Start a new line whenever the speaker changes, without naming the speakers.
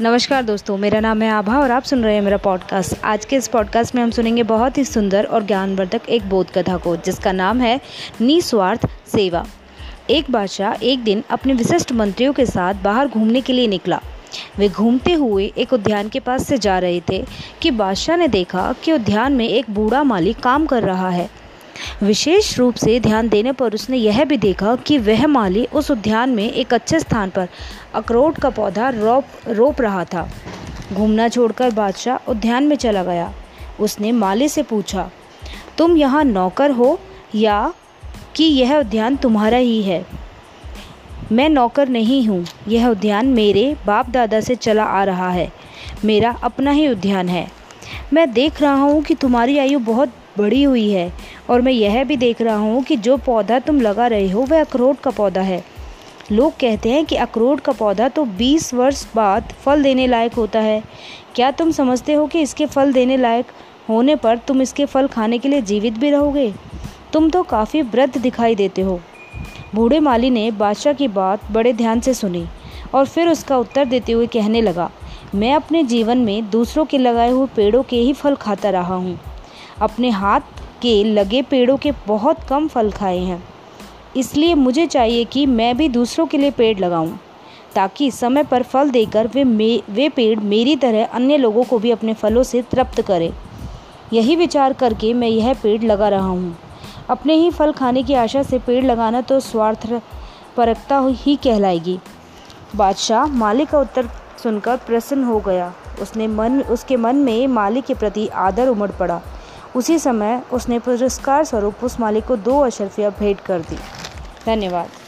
नमस्कार दोस्तों, मेरा नाम है आभा और आप सुन रहे हैं मेरा पॉडकास्ट आज के इस पॉडकास्ट में हम सुनेंगे बहुत ही सुंदर और ज्ञानवर्धक एक बोध कथा को, जिसका नाम है निस्वार्थ सेवा। एक बादशाह एक दिन अपने विशिष्ट मंत्रियों के साथ बाहर घूमने के लिए निकला। वे घूमते हुए एक उद्यान के पास से जा रहे थे कि बादशाह ने देखा कि उद्यान में एक बूढ़ा माली काम कर रहा है। विशेष रूप से ध्यान देने पर उसने यह भी देखा कि वह माली उस उद्यान में एक अच्छे स्थान पर अखरोट का पौधा रोप रोप रहा था। घूमना छोड़कर बादशाह उद्यान में चला गया। उसने माली से पूछा, तुम यहाँ नौकर हो या कि यह उद्यान तुम्हारा ही है? मैं नौकर नहीं हूँ। यह उद्यान मेरे बाप दादा से चला आ रहा है। मेरा अपना ही उद्यान है। मैं देख रहा हूँ कि तुम्हारी आयु बहुत बड़ी हुई है। और मैं यह भी देख रहा हूँ कि जो पौधा तुम लगा रहे हो, वह अखरोट का पौधा है। लोग कहते हैं कि अखरोट का पौधा तो 20 वर्ष बाद फल देने लायक होता है। क्या तुम समझते हो कि इसके फल देने लायक होने पर तुम इसके फल खाने के लिए जीवित भी रहोगे? तुम तो काफ़ी वृद्ध दिखाई देते हो। बूढ़े माली ने बादशाह की बात बड़े ध्यान से सुनी और फिर उसका उत्तर देते हुए कहने लगा, मैं अपने जीवन में दूसरों के लगाए हुए पेड़ों के ही फल खाता रहा हूँ। अपने हाथ के लगे पेड़ों के बहुत कम फल खाए हैं। इसलिए मुझे चाहिए कि मैं भी दूसरों के लिए पेड़ लगाऊँ, ताकि समय पर फल देकर वे मे, वे पेड़ मेरी तरह अन्य लोगों को भी अपने फलों से तृप्त करें। यही विचार करके मैं यह पेड़ लगा रहा हूँ। अपने ही फल खाने की आशा से पेड़ लगाना तो स्वार्थ परकता ही कहलाएगी। बादशाह मालिक का उत्तर सुनकर प्रसन्न हो गया। उसने मन, उसके मन में मालिक के प्रति आदर उमड़ पड़ा। उसी समय उसने पुरस्कार स्वरूप उस मालिक को दो अशरफिया भेंट कर दी। धन्यवाद।